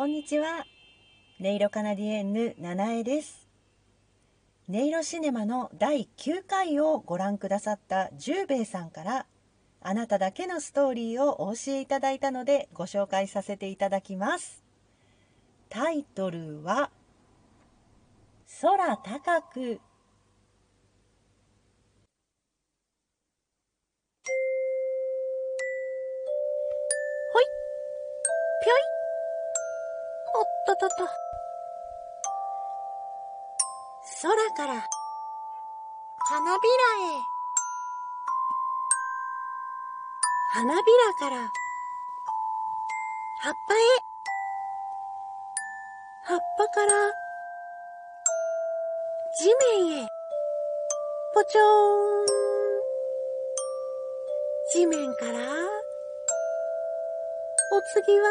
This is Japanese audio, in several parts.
こんにちは。音色カナディエンヌ七重です。音色シネマの第9回をご覧くださった十兵衛さんからあなただけのストーリーをお教えいただいたのでご紹介させていただきます。タイトルは空高くほいぴょいおっととと。空から。花びらへ。花びらから。葉っぱへ。葉っぱから。地面へ。ぽちょーん地面から。お次は。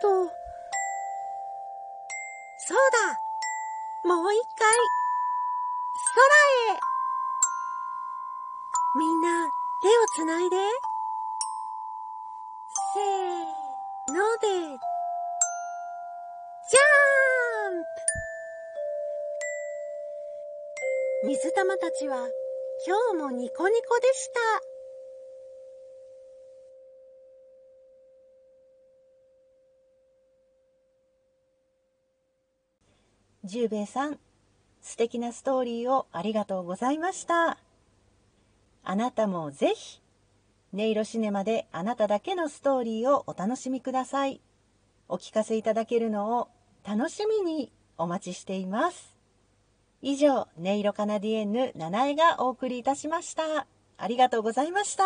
と。そうだ。もう一回。空へ。みんな手をつないで。せーので。ジャーンプ。水玉たちは今日もニコニコでした。十兵衛さん、素敵なストーリーをありがとうございました。あなたもぜひ、音色シネマであなただけのストーリーをお楽しみください。お聞かせいただけるのを楽しみにお待ちしています。以上、音色カナディエンヌ七重がお送りいたしました。ありがとうございました。